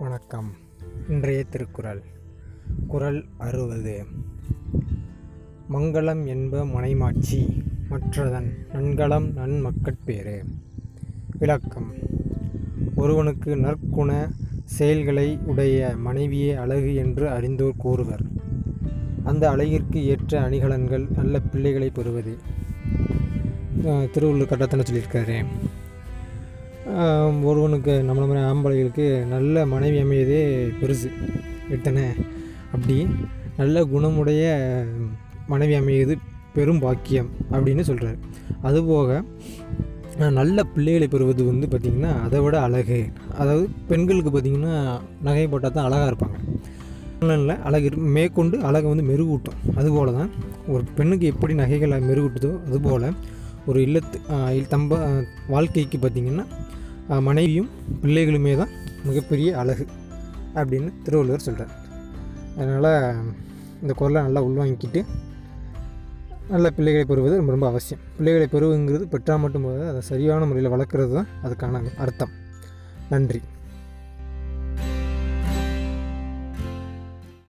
வணக்கம். இன்றைய திருக்குறள் குறள் அறுபது. மங்களம் என்ப மனைமாட்சி மற்றதன் நன்கலம் நன்மக்கட்பேறு விளக்கம். ஒருவனுக்கு நற்குண செயல்களை உடைய மனைவியே அழகு என்று அறிந்தோர் கூறுவர். அந்த அழகிற்கு ஏற்ற அணிகலன்கள் நல்ல பிள்ளைகளை பெறுவது. திருவள்ளுவர் கட்டத்தனை சொல்லியிருக்காரு. ஒருவனுக்கு நம்மள மாதிரி ஆம்பளைகளுக்கு நல்ல மனைவி அமையதே பெருசு. எத்தனை? அப்படி நல்ல குணமுடைய மனைவி அமையுது பெரும் பாக்கியம் அப்படின்னு சொல்கிறார் அதுபோக நல்ல பிள்ளைகளை பெறுவது வந்து பார்த்திங்கன்னா அதை விட அழகு. அதாவது பெண்களுக்கு பார்த்திங்கன்னா நகை போட்டால் தான் அழகாக இருப்பாங்க. இல்லை அழகு மேற்கொண்டு அழகை வந்து மெருகூட்டும். அதுபோல தான் ஒரு பெண்ணுக்கு எப்படி நகைகளை மெருகூட்டுதோ அதுபோல் ஒரு இல்லத்து தம்ப வாழ்க்கைக்கு பார்த்திங்கன்னா மனைவியும் பிள்ளைகளுமே தான் மிகப்பெரிய அழகு அப்படின்னு திருவள்ளுவர் சொல்கிறார் அதனால் இந்த குரலை நல்லா உள்வாங்கிக்கிட்டு நல்ல பிள்ளைகளை பெறுவது ரொம்ப ரொம்ப அவசியம். பிள்ளைகளை பெறுவதுங்கிறது பெற்றால் மட்டும் போது அதை சரியான முறையில் வளர்க்குறது தான் அதுக்கான அர்த்தம். நன்றி.